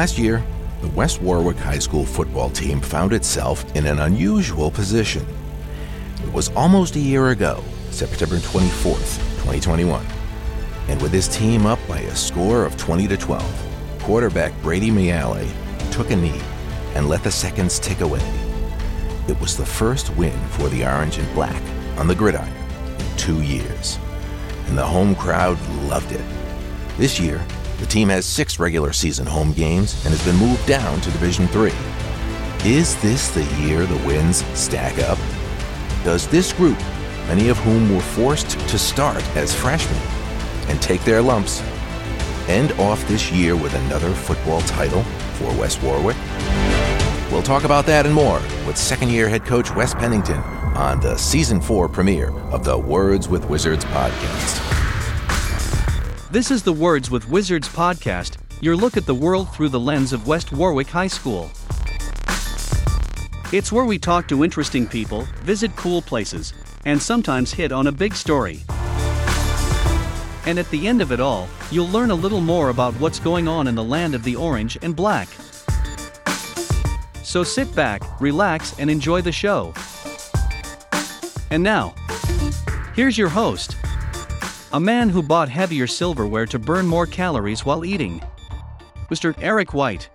Last year, the West Warwick High School football team found itself in an unusual position. It was almost a year ago, September 24th, 2021. And with his team up by a score of 20 to 12, quarterback Brady Miale took a knee and let the seconds tick away. It was the first win for the Orange and Black on the gridiron in two years, and the home crowd loved it. This year, the team has six regular season home games and has been moved down to Division Three. Is this the year the wins stack up? Does this group, many of whom were forced to start as freshmen and take their lumps, end off this year with another football title for West Warwick? We'll talk about that and more with second year head coach Wes Pennington on the season four premiere of the Words with Wizards podcast. This is the Words with Wizards podcast, your look at the world through the lens of West Warwick High School. It's where we talk to interesting people, visit cool places, and sometimes hit on a big story. And at the end of it all, you'll learn a little more about what's going on in the land of the orange and black. So sit back, relax, and enjoy the show. And now, here's your host a man who bought heavier silverware to burn more calories while eating, Mr. Eric White.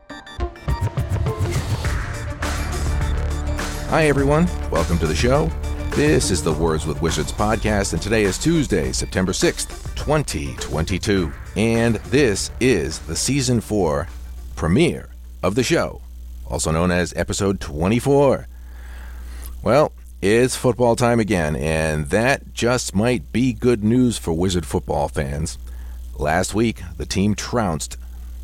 Hi, everyone. Welcome to the show. This is the Words with Wizards podcast, and today is Tuesday, September 6th, 2022. And this is the season four premiere of the show, also known as episode 24. Well, it's football time again, and that just might be good news for Wizard football fans. Last week, the team trounced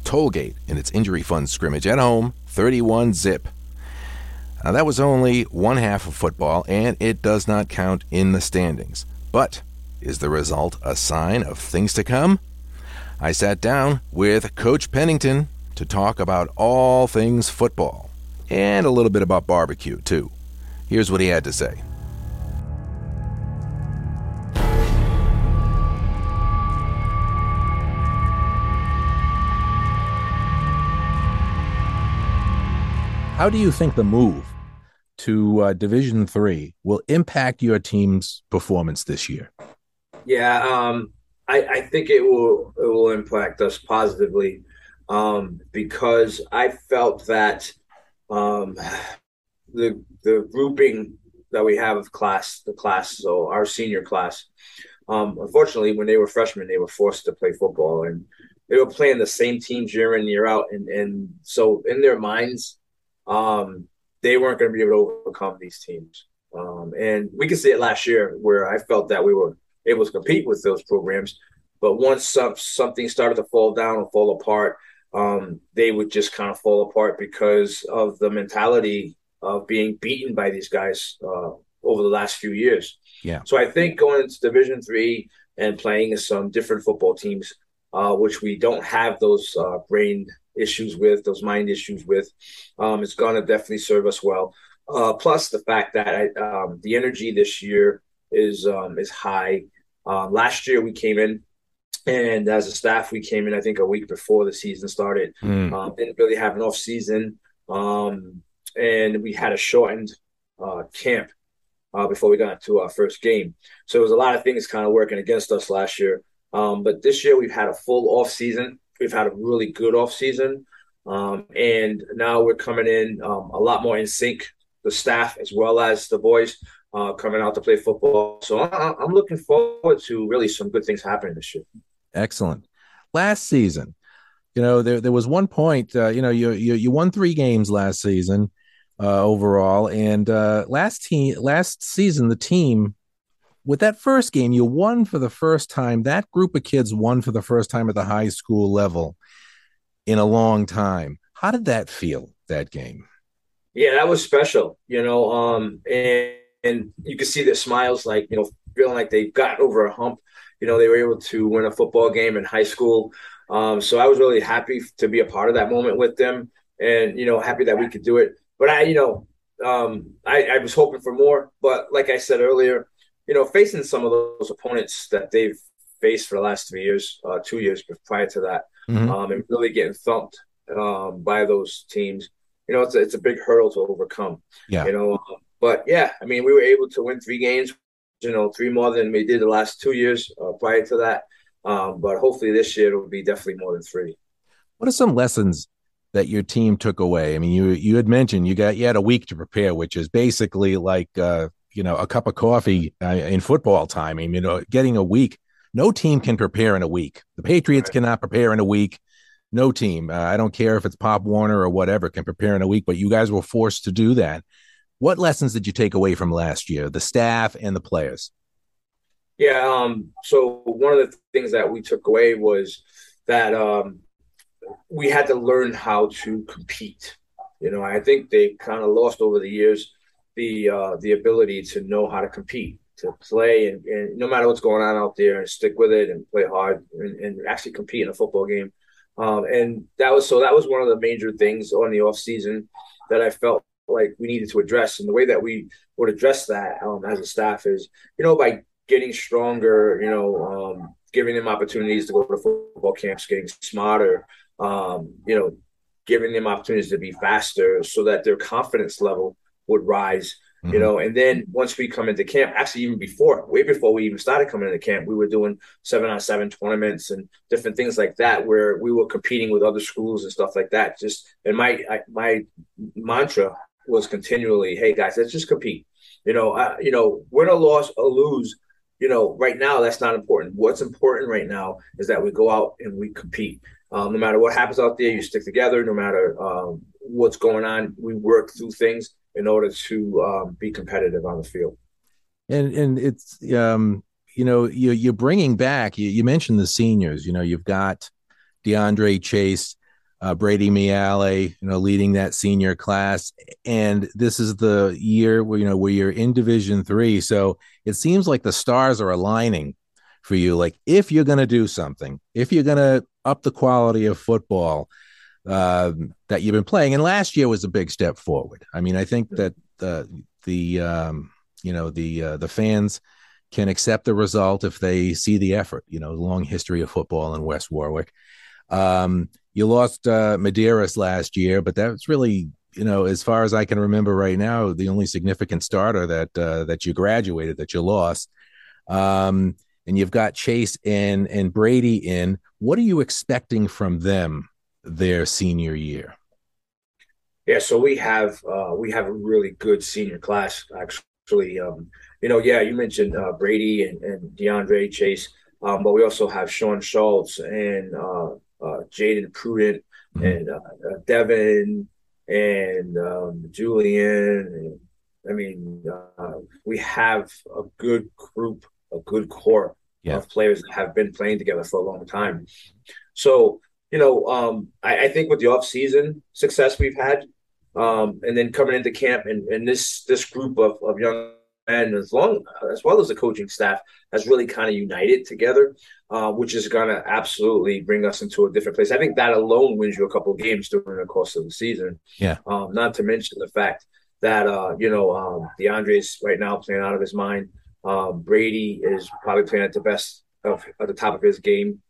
Tollgate in its injury fund scrimmage at home, 31 zip. Now, that was only one half of football, and it does not count in the standings. But is the result a sign of things to come? I sat down with Coach Pennington to talk about all things football and a little bit about barbecue, too. Here's what he had to say. How do you think the move to uh, Division Three will impact your team's performance this year? Yeah, um, I, I, think it will it will impact us positively um, because I felt that um, the the grouping that we have of class, the class, so our senior class. Um, unfortunately, when they were freshmen, they were forced to play football, and they were playing the same teams year in year out, and and so in their minds, um, they weren't going to be able to overcome these teams. Um, and we could see it last year where I felt that we were able to compete with those programs, but once some, something started to fall down or fall apart, um, they would just kind of fall apart because of the mentality of being beaten by these guys uh, over the last few years. Yeah. So I think going into Division Three and playing some different football teams, uh, which we don't have those uh, brain issues with, those mind issues with, um, it's going to definitely serve us well. Uh, plus the fact that I, um, the energy this year is um, is high. Uh, last year we came in and as a staff, we came in, I think, a week before the season started. Mm. Um, didn't really have an off season. Um, and we had a shortened uh, camp uh, before we got to our first game. So it was a lot of things kind of working against us last year. Um, but this year we've had a full off season. We've had a really good off season, um, and now we're coming in um, a lot more in sync. The staff as well as the boys uh, coming out to play football. So I, I'm looking forward to really some good things happening this year. Excellent. Last season, you know, there there was one point. Uh, you know, you, you you won three games last season uh, overall, and uh, last team last season the team with that first game you won for the first time. That group of kids won for the first time at the high school level in a long time. How did that feel? That game? Yeah, that was special. You know, um, and and you can see their smiles, like you know, feeling like they got over a hump. You know, they were able to win a football game in high school. Um, so I was really happy to be a part of that moment with them, and you know, happy that we could do it. But I, you know, um, I, I was hoping for more. But like I said earlier, you know, facing some of those opponents that they've faced for the last three years, uh, two years prior to that, mm-hmm. um, and really getting thumped um, by those teams, you know, it's a, it's a big hurdle to overcome. Yeah. You know, but yeah, I mean, we were able to win three games. You know, three more than we did the last two years uh, prior to that. Um, but hopefully this year it'll be definitely more than three. What are some lessons that your team took away? I mean, you you had mentioned you got you had a week to prepare, which is basically like uh, you know a cup of coffee uh, in football time. I mean, you know, getting a week. No team can prepare in a week. The Patriots right. cannot prepare in a week. No team. Uh, I don't care if it's Pop Warner or whatever can prepare in a week, but you guys were forced to do that. What lessons did you take away from last year, the staff and the players? Yeah. Um, so one of the things that we took away was that um, we had to learn how to compete. You know, I think they kind of lost over the years the uh, the ability to know how to compete, to play, and, and, no matter what's going on out there, and stick with it and play hard and, and actually compete in a football game. Um, and that was so that was one of the major things on the off season that I felt like we needed to address. And the way that we would address that um, as a staff is, you know, by getting stronger, you know, um, giving them opportunities to go to football camps, getting smarter, um, you know, giving them opportunities to be faster so that their confidence level would rise. Mm-hmm. You know, and then once we come into camp, actually even before, way before we even started coming into camp, we were doing seven on seven tournaments and different things like that, where we were competing with other schools and stuff like that. Just and my I, my mantra was continually, "Hey guys, let's just compete." You know, uh, you know, win or loss or lose, you know, right now that's not important. What's important right now is that we go out and we compete. Um, no matter what happens out there, you stick together. No matter um, what's going on, we work through things in order to um, be competitive on the field. And and it's um, you know you you're bringing back. You, you mentioned the seniors. You know you've got DeAndre Chase, uh, Brady Miale, you know, leading that senior class. And this is the year where, you know, where you're in Division three. So it seems like the stars are aligning for you. Like, if you're going to do something, if you're going to up the quality of football uh, that you've been playing, and last year was a big step forward. I mean, I think that the, the, um, you know, the, uh, the fans, can accept the result if they see the effort. You know, long history of football in West Warwick. Um, you lost uh, Medeiros last year, but that's really, you know, as far as I can remember right now, the only significant starter that uh, that you graduated that you lost. Um, and you've got Chase and and Brady in. What are you expecting from them their senior year? Yeah, so we have uh, we have a really good senior class actually. Um, you know, yeah, you mentioned uh, Brady and, and DeAndre Chase, um, but we also have Sean Schultz and uh, uh, Jaden Prudent mm-hmm. and uh, uh, Devin and um, Julian. And, I mean, uh, we have a good group, a good core yeah. of players that have been playing together for a long time. So, you know, um, I, I, think with the off-season success we've had, um, and then coming into camp and, and this this group of, of young men, as long as well as the coaching staff has really kind of united together, uh, which is going to absolutely bring us into a different place. I think that alone wins you a couple games during the course of the season. Yeah. Um, not to mention the fact that uh, you know um, DeAndre's right now playing out of his mind. Um, Brady is probably playing at the best of at the top of his game.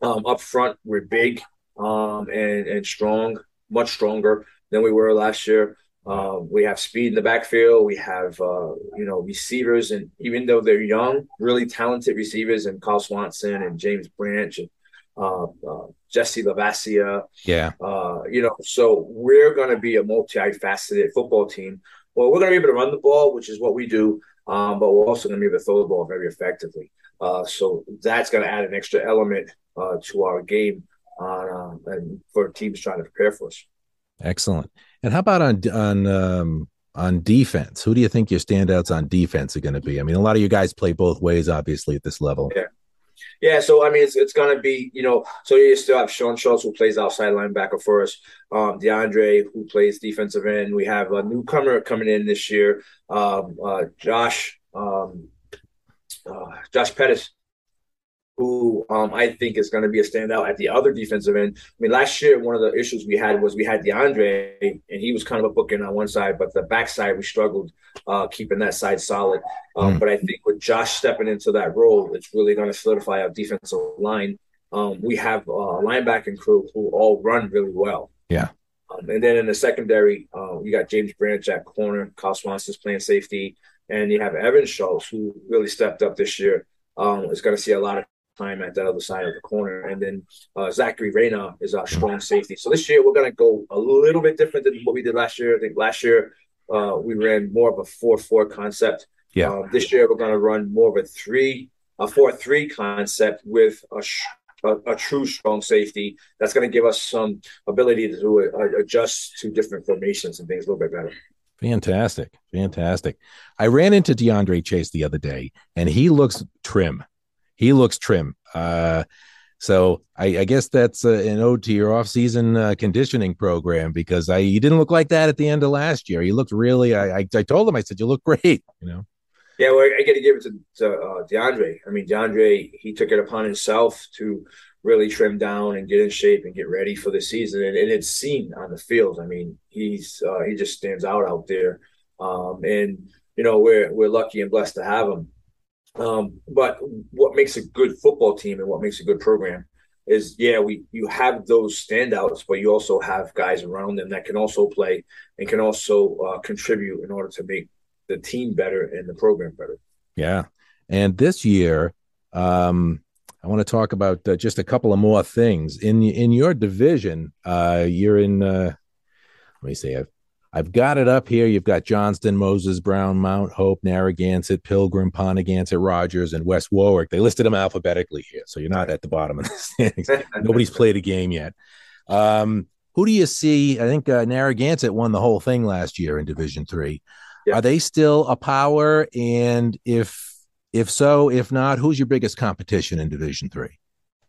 Um, up front, we're big um, and and strong, much stronger than we were last year. Um, we have speed in the backfield. We have, uh, you know, receivers, and even though they're young, really talented receivers, and Carl Swanson and James Branch and uh, uh, Jesse Lavasia. Yeah. Uh, you know, so we're going to be a multifaceted football team. Well, we're going to be able to run the ball, which is what we do, um, but we're also going to be able to throw the ball very effectively. Uh, so that's going to add an extra element uh, to our game and for teams trying to prepare for us. Excellent. And how about on on um, on defense? Who do you think your standouts on defense are going to be? I mean, a lot of you guys play both ways, obviously, at this level. Yeah. Yeah, so I mean, it's, it's to be, you know, so you still have Sean Schultz who plays outside linebacker for us, um, DeAndre who plays defensive end. We have a newcomer coming in this year, um, uh, Josh, um, uh, Josh Pettis, who um, I think is going to be a standout at the other defensive end. I mean, last year one of the issues we had was we had DeAndre, and he was kind of a bookend on one side, but the backside we struggled uh, keeping that side solid. Um, mm. But I think with Josh stepping into that role, it's really going to solidify our defensive line um, we have a linebacking crew who all run really well. Yeah. Um, and then in the secondary, uh, you got James Branch at corner, Kyle Swanson's playing safety, and you have Evan Schultz, who really stepped up this year. Um, is going to see a lot of time at that other side of the corner. And then uh, Zachary Reyna is our strong safety. So this year we're going to go a little bit different than what we did last year. I think last year uh, we ran more of a four-four concept. Yeah. Uh, this year we're going to run more of a three, a four-three concept with a, a, a, true strong safety. That's going to give us some ability to uh, adjust to different formations and things a little bit better. Fantastic. Fantastic. I ran into DeAndre Chase the other day and he looks trim. He looks trim. Uh, so I, I, guess that's uh, an ode to your off-season uh, conditioning program because I you didn't look like that at the end of last year. You looked really. I, I, I told him I said you look great. You know. Yeah, well, I got to give it to, to uh, DeAndre. I mean, DeAndre he took it upon himself to really trim down and get in shape and get ready for the season, and, and it's seen on the field. I mean, he's uh, he just stands out out there, um, and you know we're we're lucky and blessed to have him. Um, but what makes a good football team and what makes a good program is, yeah, we you have those standouts, but you also have guys around them that can also play and can also uh, contribute in order to make the team better and the program better. Yeah, and this year, um, I want to talk about uh, just a couple of more things in in your division. Uh, you're in. Uh, let me see. I've I've got it up here. You've got Johnston, Moses, Brown, Mount Hope, Narragansett, Pilgrim, Pontiac, Rogers, and West Warwick. They listed them alphabetically here, so you're not at the bottom of the standings. Nobody's played a game yet. Um, who do you see? I think uh, Narragansett won the whole thing last year in Division Three. Are they still a power? And if if so, if not, who's your biggest competition in Division Three?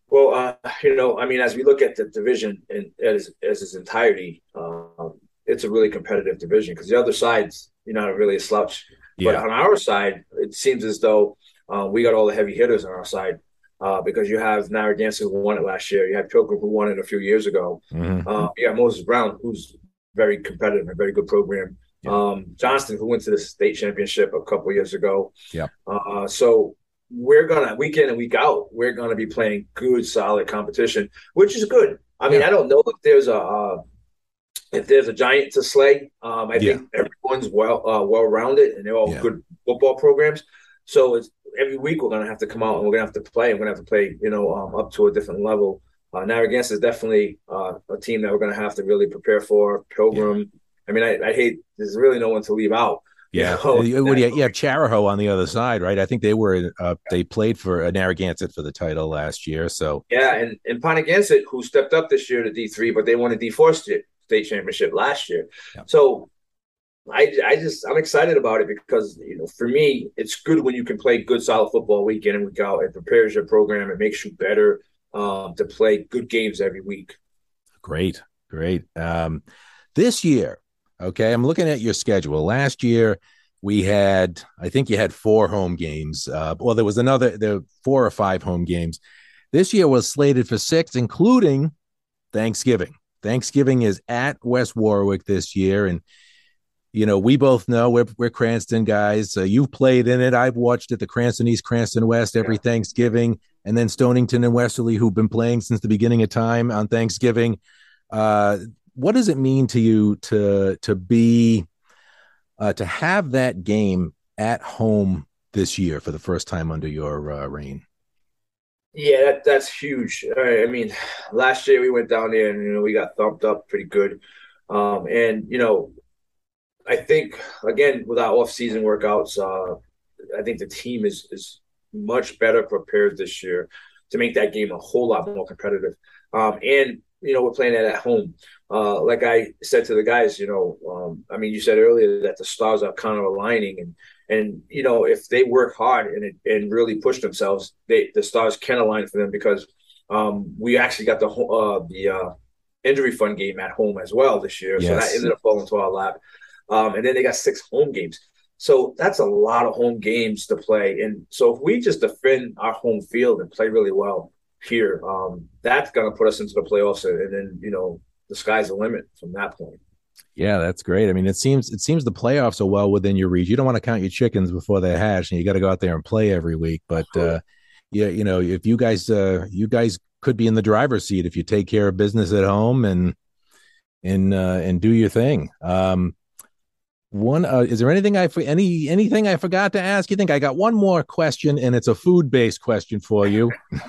Well, uh, you know, I mean, as we look at the division in, as, as its entirety, um, it's a really competitive division because the other side's you know really a slouch. Yeah. But on our side, it seems as though uh, we got all the heavy hitters on our side uh, because you have Narragansett who won it last year, you had Pilgrim who won it a few years ago, mm-hmm. uh, you got Moses Brown who's very competitive, a very good program. Yeah. Um, Johnston, who went to the state championship a couple years ago. Yeah. Uh, so we're gonna week in and week out, we're gonna be playing good, solid competition, which is good. I mean, yeah. I don't know if there's a uh, if there's a giant to slay. Um, I yeah. think everyone's well uh, well rounded and they're all yeah. good football programs. So it's every week we're gonna have to come out and we're gonna have to play. We're gonna have to play, you know, um, up to a different level. Uh, Narragansett is definitely uh, a team that we're gonna have to really prepare for. Pilgrim, I mean, I, I, hate there's really no one to leave out. Yeah, you know, you, have Chariho on the other side, right? I think they were uh, they played for uh, Narragansett for the title last year. So yeah, and and Pontiac, who stepped up this year to D three, but they won a D four state championship last year. Yeah. So I, I just I'm excited about it because you know for me it's good when you can play good solid football week in and week out. It prepares your program. It makes you better um, to play good games every week. Great, great. Um, this year, Okay, I'm looking at your schedule. Last year we had, I think you had four home games. Uh, well, there was another, there four or five home games. This year was slated for six, including Thanksgiving. Thanksgiving is at West Warwick this year, and you know we both know we're, we're Cranston guys. Uh, you've played in it. I've watched it. The Cranston East, Cranston West every yeah. Thanksgiving, and then Stonington and Westerly, who've been playing since the beginning of time on Thanksgiving. Uh, what does it mean to you to to be uh, to have that game at home this year for the first time under your uh, reign? Yeah, that, that's huge. I mean, last year we went down there and you know we got thumped up pretty good, um, and you know, I think again with our off-season workouts, uh, I think the team is is much better prepared this year to make that game a whole lot more competitive. Um, and you know, we're playing it at home. Uh, like I said to the guys, you know, um, I mean, you said earlier that the stars are kind of aligning, and and you know, if they work hard and and really push themselves, they the stars can align for them because um, we actually got the uh, the uh, injury fund game at home as well this year, yes. so that ended up falling to our lap. Um, and then they got six home games. So that's a lot of home games to play. And so if we just defend our home field and play really well, here. Um, that's going to put us into the playoffs, and then you know the sky's the limit from that point. Yeah, that's great. I mean, it seems it seems the playoffs are well within your reach. You don't want to count your chickens before they hatch, and you got to go out there and play every week. But uh, yeah, you know, if you guys uh, you guys could be in the driver's seat if you take care of business at home and and uh, and do your thing. Um, one uh, is there anything I for any anything I forgot to ask? You think I got one more question, and it's a food based question for you.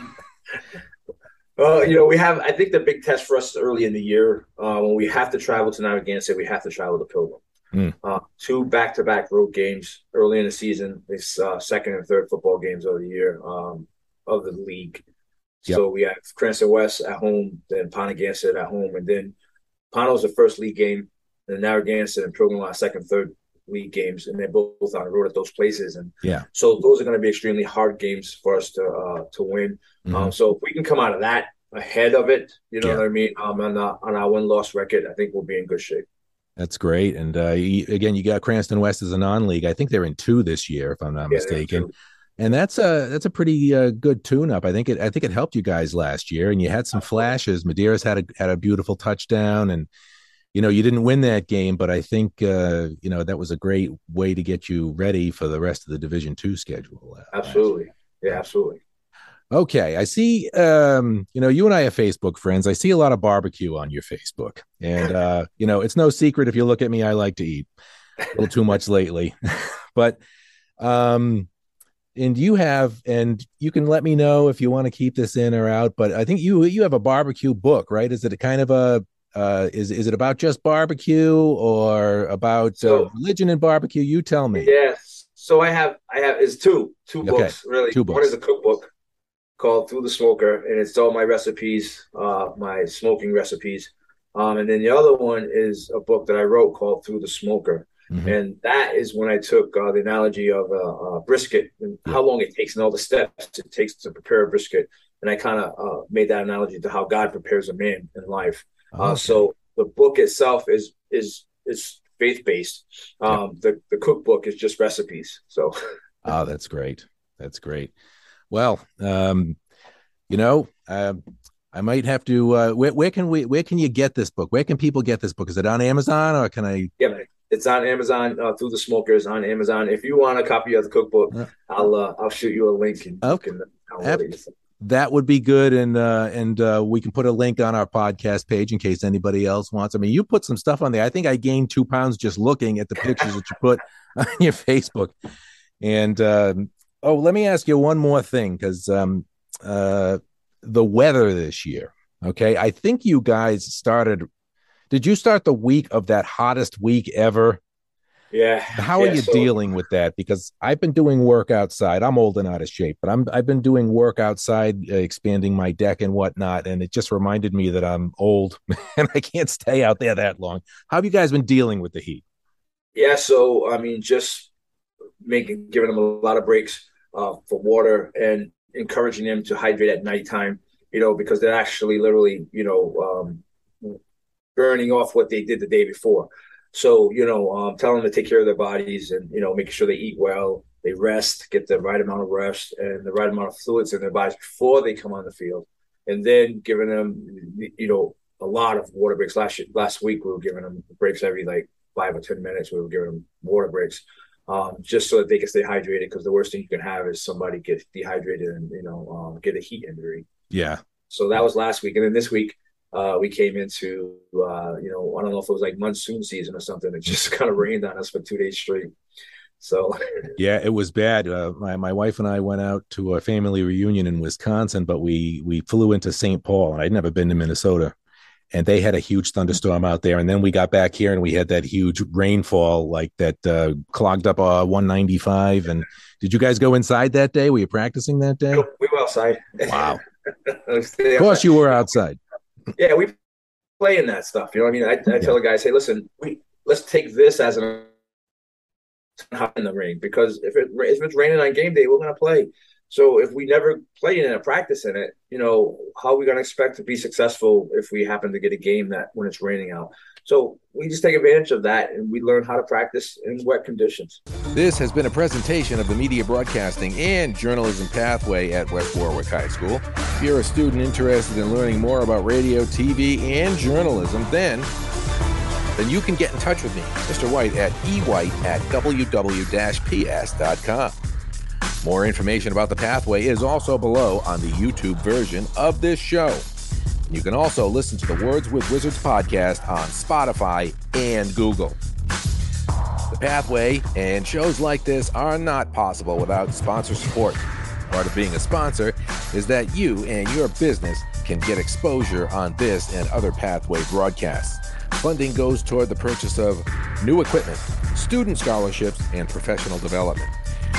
well, you know, we have. I think the big test for us early in the year uh, when we have to travel to Narragansett, we have to travel to Pilgrim. Mm. Uh, two back to back road games early in the season. These uh, second and third football games of the year um, of the league. Yep. So we have Cranston West at home, then Pontiac at home, and then Pownell's the first league game, and Narragansett and Pilgrim are second, third league games, and they're both on the road at those places. And yeah, so those are going to be extremely hard games for us to uh, to win. Mm-hmm. Um, so if we can come out of that ahead of it, you know yeah. what I mean, um, on, the, on our win loss record, I think we'll be in good shape. That's great. And uh, you, again, you got Cranston West as a non-league. I think they're in two this year, if I'm not yeah, mistaken. And that's a that's a pretty uh, good tune-up. I think it I think it helped you guys last year, and you had some flashes. Medeiros had a had a beautiful touchdown, and you know you didn't win that game, but I think uh, you know that was a great way to get you ready for the rest of the Division Two schedule. Uh, absolutely, yeah, absolutely. Okay, I see. Um, you know, you and I are Facebook friends. I see a lot of barbecue on your Facebook, and uh, you know, it's no secret if you look at me, I like to eat a little too much lately. but, um, and you have, and you can let me know if you want to keep this in or out. But I think you you have a barbecue book, right? Is it a kind of a uh, is is it about just barbecue or about so, uh, religion and barbecue? You tell me. Yes. So I have I have is two two okay. books really. Two books. One is a cookbook called Through the Smoker, and it's all my recipes, uh, my smoking recipes. Um, and then the other one is a book that I wrote called Through the Smoker. Mm-hmm. And that is when I took uh, the analogy of a, a brisket and how long it takes and all the steps it takes to prepare a brisket. And I kind of uh, made that analogy to how God prepares a man in life. Uh, so the book itself is is is faith based. Um, yeah. The the cookbook is just recipes. So. oh, that's great. That's great. Well, um, you know, uh, I might have to. Uh, where, where, can we? Where can you get this book? Where can people get this book? Is it on Amazon or can I? Yeah, it's on Amazon uh, through the smokers on Amazon. If you want a copy of the cookbook. I'll uh, I'll shoot you a link and okay. Can, that would be good, and uh, and uh, we can put a link on our podcast page in case anybody else wants. I mean, you put some stuff on there. I think I gained two pounds just looking at the pictures that you put on your Facebook, and um, Oh, let me ask you one more thing because um, uh, the weather this year. Okay, I think you guys started. Did you start the week of that hottest week ever? Yeah. How yeah, are you so, dealing with that? Because I've been doing work outside. I'm old and out of shape, but I'm I've been doing work outside, uh, expanding my deck and whatnot, and it just reminded me that I'm old and I can't stay out there that long. How have you guys been dealing with the heat? Yeah. So I mean, just making giving them a lot of breaks uh, for water and encouraging them to hydrate at nighttime, you know, because they're actually literally, you know, um, burning off what they did the day before. So, you know, um, telling them to take care of their bodies and, you know, making sure they eat well, they rest, get the right amount of rest and the right amount of fluids in their bodies before they come on the field. And then giving them, you know, a lot of water breaks. Last last week, we were giving them breaks every like five or 10 minutes. We were giving them water breaks um, just so that they can stay hydrated. Because the worst thing you can have is somebody get dehydrated and you know um, get a heat injury. Yeah. So that was last week, and then this week uh, we came into uh, you know I don't know if it was like monsoon season or something. It just kind of rained on us for two days straight. So yeah, it was bad. Uh, my my wife and I went out to a family reunion in Wisconsin, but we we flew into St. Paul, and I'd never been to Minnesota and they had a huge thunderstorm out there. And then we got back here and we had that huge rainfall, like that uh, clogged up uh, 195. And did you guys go inside that day? Were you practicing that day? We were outside. Wow. of course, you were outside. Yeah, we play in that stuff. You know what I mean? I, I tell the guys, hey, listen, we let's take this as an in the rain because if it if it's raining on game day, we're gonna play. So if we never play in it and practice in it, you know, how are we going to expect to be successful if we happen to get a game that when it's raining out? So we just take advantage of that and we learn how to practice in wet conditions. This has been a presentation of the Media Broadcasting and Journalism Pathway at West Warwick High School. If you're a student interested in learning more about radio, TV, and journalism, then then you can get in touch with me, Mr. White, at ewhite at ww-ps.com. More information about the pathway is also below on the YouTube version of this show. You can also listen to the Words with Wizards podcast on Spotify and Google. The pathway and shows like this are not possible without sponsor support. Part of being a sponsor is that you and your business can get exposure on this and other pathway broadcasts. Funding goes toward the purchase of new equipment, student scholarships, and professional development.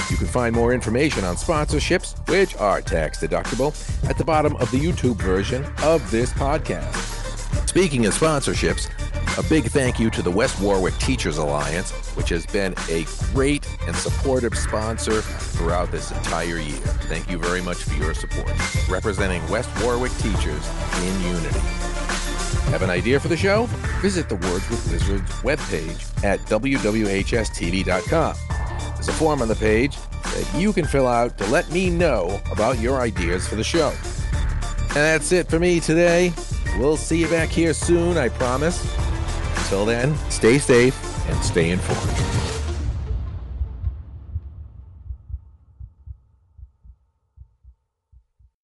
You can find more information on sponsorships, which are tax deductible, at the bottom of the YouTube version of this podcast. Speaking of sponsorships, a big thank you to the West Warwick Teachers Alliance, which has been a great and supportive sponsor throughout this entire year. Thank you very much for your support. Representing West Warwick teachers in unity. Have an idea for the show? Visit the Words with Wizards webpage at wwhstv.com. There's a form on the page that you can fill out to let me know about your ideas for the show. And that's it for me today. We'll see you back here soon, I promise. Until then, stay safe and stay informed.